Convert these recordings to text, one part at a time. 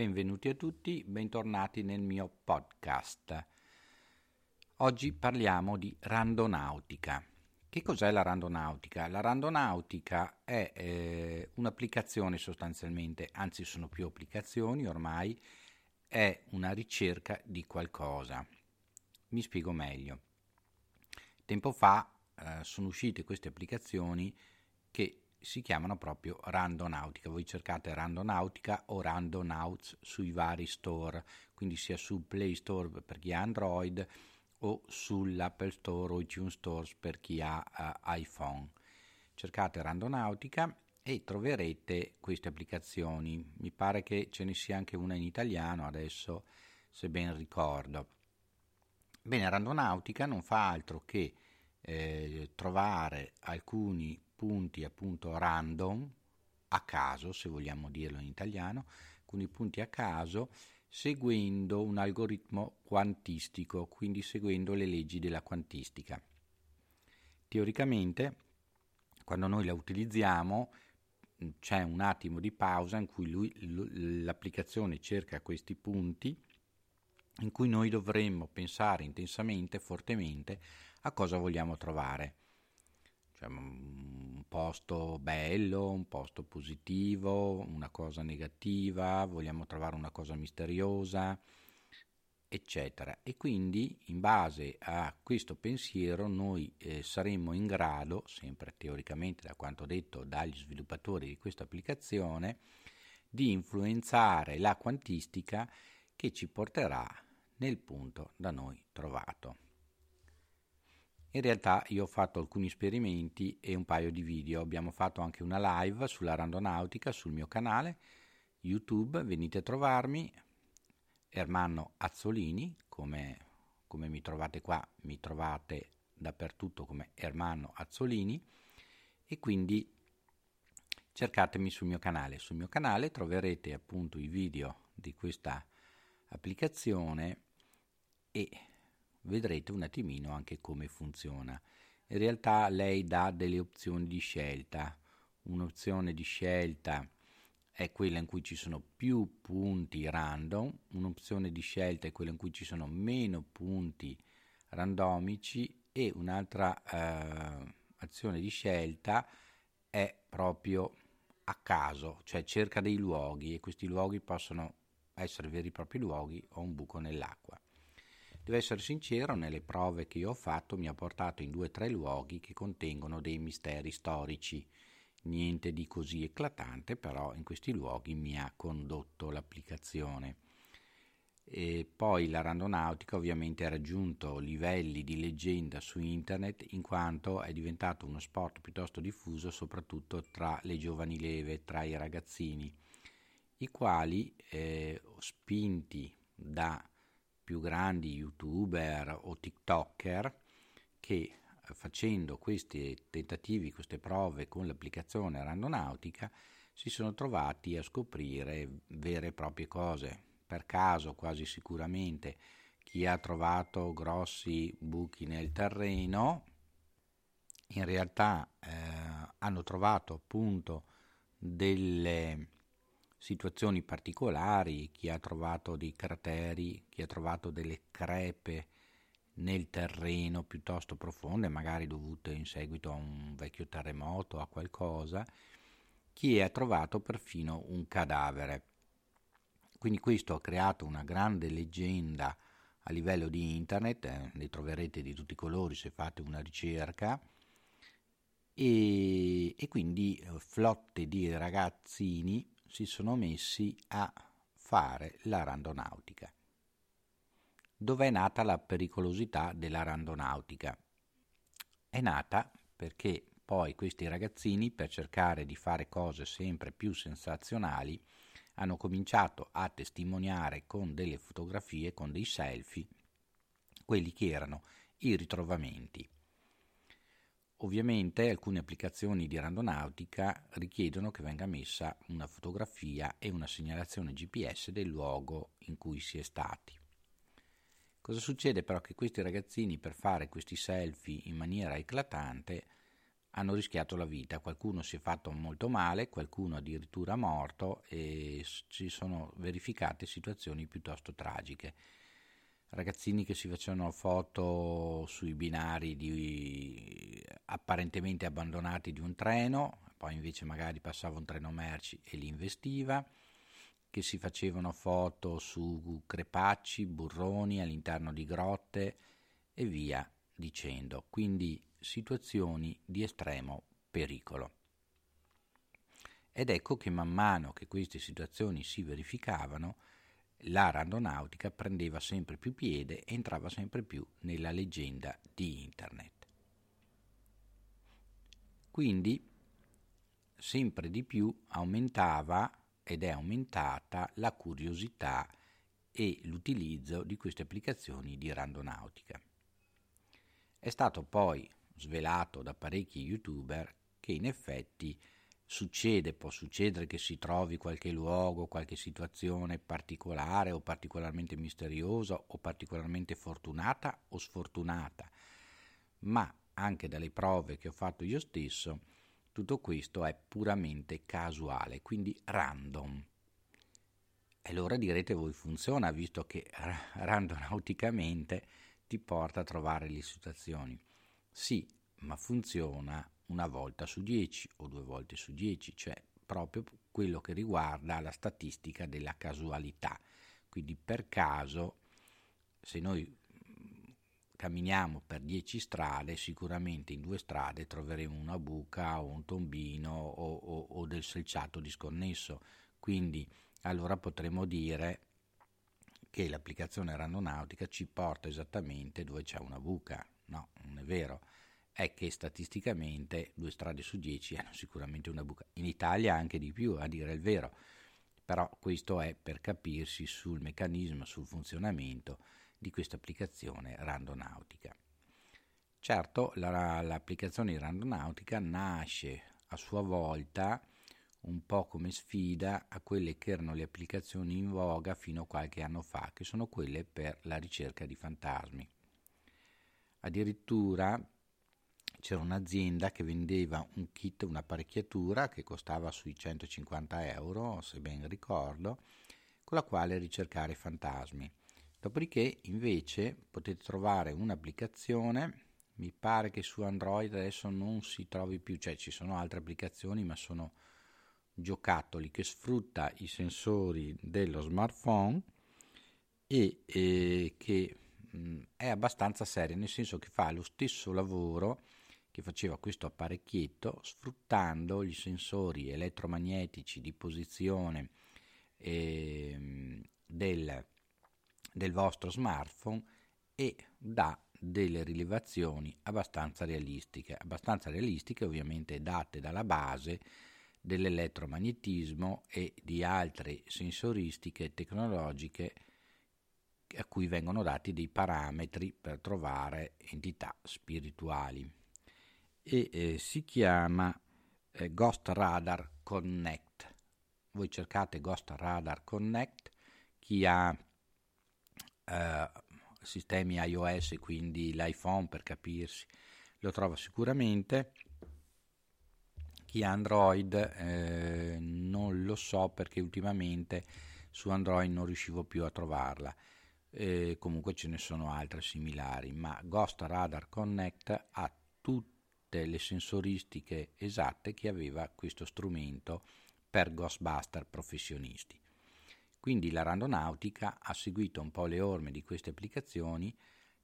benvenuti a tutti, bentornati nel mio podcast. Oggi parliamo di randonautica. Che cos'è la randonautica? La randonautica è eh, un'applicazione sostanzialmente, anzi sono più applicazioni ormai, è una ricerca di qualcosa. Mi spiego meglio. Tempo fa eh, sono uscite queste applicazioni che si chiamano proprio Randonautica. Voi cercate Randonautica o Randonauts sui vari store, quindi sia sul Play Store per chi ha Android o sull'Apple Store o iTunes Store per chi ha uh, iPhone. Cercate Randonautica e troverete queste applicazioni. Mi pare che ce ne sia anche una in italiano adesso, se ben ricordo. Bene, Randonautica non fa altro che eh, trovare alcuni punti appunto random, a caso, se vogliamo dirlo in italiano, alcuni punti a caso, seguendo un algoritmo quantistico, quindi seguendo le leggi della quantistica. Teoricamente, quando noi la utilizziamo, c'è un attimo di pausa in cui lui, l'applicazione cerca questi punti in cui noi dovremmo pensare intensamente, fortemente a cosa vogliamo trovare cioè un posto bello, un posto positivo, una cosa negativa, vogliamo trovare una cosa misteriosa, eccetera. E quindi in base a questo pensiero noi eh, saremmo in grado, sempre teoricamente da quanto detto dagli sviluppatori di questa applicazione, di influenzare la quantistica che ci porterà nel punto da noi trovato. In realtà io ho fatto alcuni esperimenti e un paio di video, abbiamo fatto anche una live sulla randonautica sul mio canale YouTube, venite a trovarmi, Ermanno Azzolini, come, come mi trovate qua, mi trovate dappertutto come Ermanno Azzolini. E quindi cercatemi sul mio canale. Sul mio canale troverete appunto i video di questa applicazione e vedrete un attimino anche come funziona. In realtà lei dà delle opzioni di scelta. Un'opzione di scelta è quella in cui ci sono più punti random, un'opzione di scelta è quella in cui ci sono meno punti randomici e un'altra eh, azione di scelta è proprio a caso, cioè cerca dei luoghi e questi luoghi possono essere veri e propri luoghi o un buco nell'acqua. Devo essere sincero, nelle prove che io ho fatto mi ha portato in due o tre luoghi che contengono dei misteri storici. Niente di così eclatante, però in questi luoghi mi ha condotto l'applicazione. E poi la randonautica ovviamente ha raggiunto livelli di leggenda su internet in quanto è diventato uno sport piuttosto diffuso soprattutto tra le giovani leve, tra i ragazzini, i quali eh, spinti da più grandi youtuber o tiktoker che eh, facendo questi tentativi, queste prove con l'applicazione randonautica si sono trovati a scoprire vere e proprie cose. Per caso, quasi sicuramente, chi ha trovato grossi buchi nel terreno, in realtà eh, hanno trovato appunto delle situazioni particolari, chi ha trovato dei crateri, chi ha trovato delle crepe nel terreno piuttosto profonde, magari dovute in seguito a un vecchio terremoto a qualcosa, chi ha trovato perfino un cadavere. Quindi questo ha creato una grande leggenda a livello di internet, eh, ne troverete di tutti i colori se fate una ricerca, e, e quindi eh, flotte di ragazzini si sono messi a fare la randonautica. Dov'è nata la pericolosità della randonautica? È nata perché poi questi ragazzini, per cercare di fare cose sempre più sensazionali, hanno cominciato a testimoniare con delle fotografie, con dei selfie, quelli che erano i ritrovamenti. Ovviamente alcune applicazioni di randonautica richiedono che venga messa una fotografia e una segnalazione GPS del luogo in cui si è stati. Cosa succede però che questi ragazzini per fare questi selfie in maniera eclatante hanno rischiato la vita, qualcuno si è fatto molto male, qualcuno addirittura morto e ci sono verificate situazioni piuttosto tragiche. Ragazzini che si facevano foto sui binari di, apparentemente abbandonati di un treno, poi invece magari passava un treno merci e li investiva, che si facevano foto su crepacci, burroni all'interno di grotte e via dicendo. Quindi situazioni di estremo pericolo. Ed ecco che man mano che queste situazioni si verificavano, la randonautica prendeva sempre più piede e entrava sempre più nella leggenda di Internet. Quindi sempre di più aumentava ed è aumentata la curiosità e l'utilizzo di queste applicazioni di randonautica. È stato poi svelato da parecchi youtuber che in effetti succede, può succedere che si trovi qualche luogo, qualche situazione particolare o particolarmente misteriosa o particolarmente fortunata o sfortunata, ma anche dalle prove che ho fatto io stesso, tutto questo è puramente casuale, quindi random. E allora direte voi funziona, visto che randonauticamente ti porta a trovare le situazioni. Sì, ma funziona una volta su 10 o due volte su 10, cioè proprio quello che riguarda la statistica della casualità. Quindi per caso, se noi camminiamo per 10 strade, sicuramente in due strade troveremo una buca o un tombino o, o, o del selciato disconnesso. Quindi allora potremo dire che l'applicazione randonautica ci porta esattamente dove c'è una buca. No, non è vero. È che statisticamente due strade su dieci hanno sicuramente una buca. In Italia anche di più, a dire il vero. Però questo è per capirsi sul meccanismo, sul funzionamento di questa applicazione randonautica. Certo, la, l'applicazione randonautica nasce a sua volta un po' come sfida a quelle che erano le applicazioni in voga fino a qualche anno fa, che sono quelle per la ricerca di fantasmi. Addirittura c'era un'azienda che vendeva un kit, un'apparecchiatura che costava sui 150 euro, se ben ricordo, con la quale ricercare fantasmi. Dopodiché, invece, potete trovare un'applicazione, mi pare che su Android adesso non si trovi più, cioè ci sono altre applicazioni, ma sono giocattoli che sfrutta i sensori dello smartphone e eh, che mh, è abbastanza seria, nel senso che fa lo stesso lavoro che faceva questo apparecchietto sfruttando i sensori elettromagnetici di posizione eh, del, del vostro smartphone e dà delle rilevazioni abbastanza realistiche, abbastanza realistiche ovviamente date dalla base dell'elettromagnetismo e di altre sensoristiche tecnologiche a cui vengono dati dei parametri per trovare entità spirituali e eh, si chiama eh, Ghost Radar Connect. Voi cercate Ghost Radar Connect, chi ha eh, sistemi iOS, quindi l'iPhone per capirsi, lo trova sicuramente chi ha Android eh, non lo so perché ultimamente su Android non riuscivo più a trovarla. Eh, comunque ce ne sono altre similari, ma Ghost Radar Connect ha tutte le sensoristiche esatte che aveva questo strumento per Ghostbuster professionisti. Quindi la randonautica ha seguito un po' le orme di queste applicazioni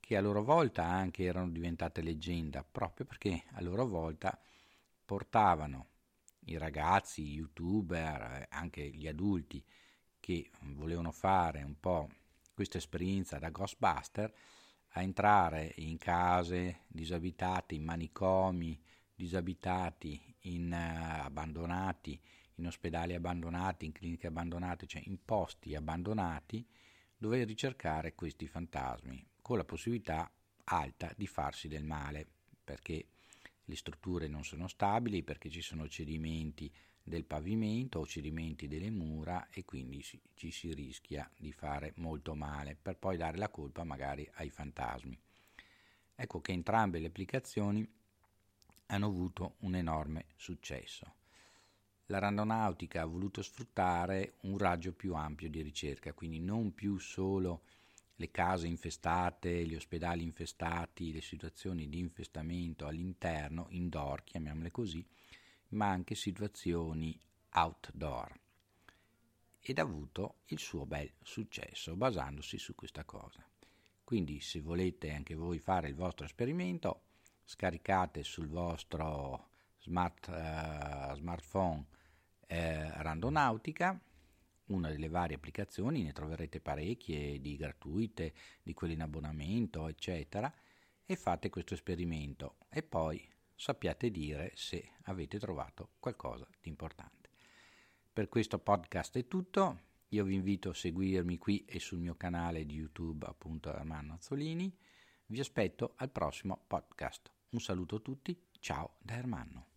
che a loro volta anche erano diventate leggenda, proprio perché a loro volta portavano i ragazzi, i youtuber, anche gli adulti che volevano fare un po' questa esperienza da Ghostbuster a entrare in case disabitate, in manicomi disabitati, in uh, abbandonati, in ospedali abbandonati, in cliniche abbandonate, cioè in posti abbandonati dove ricercare questi fantasmi, con la possibilità alta di farsi del male, perché le strutture non sono stabili perché ci sono cedimenti del pavimento o cedimenti delle mura e quindi ci, si rischia di fare molto male per poi dare la colpa magari ai fantasmi. Ecco che entrambe le applicazioni hanno avuto un enorme successo. L'aeronautica ha voluto sfruttare un raggio più ampio di ricerca, quindi non più solo le case infestate, gli ospedali infestati, le situazioni di infestamento all'interno, indoor, chiamiamole così, ma anche situazioni outdoor. Ed ha avuto il suo bel successo basandosi su questa cosa. Quindi se volete anche voi fare il vostro esperimento, scaricate sul vostro smart, uh, smartphone eh, Randonautica, una delle varie applicazioni, ne troverete parecchie di gratuite, di quelle in abbonamento, eccetera, e fate questo esperimento e poi sappiate dire se avete trovato qualcosa di importante. Per questo podcast è tutto, io vi invito a seguirmi qui e sul mio canale di YouTube appunto Armando Azzolini, vi aspetto al prossimo podcast. Un saluto a tutti, ciao da Ermanno.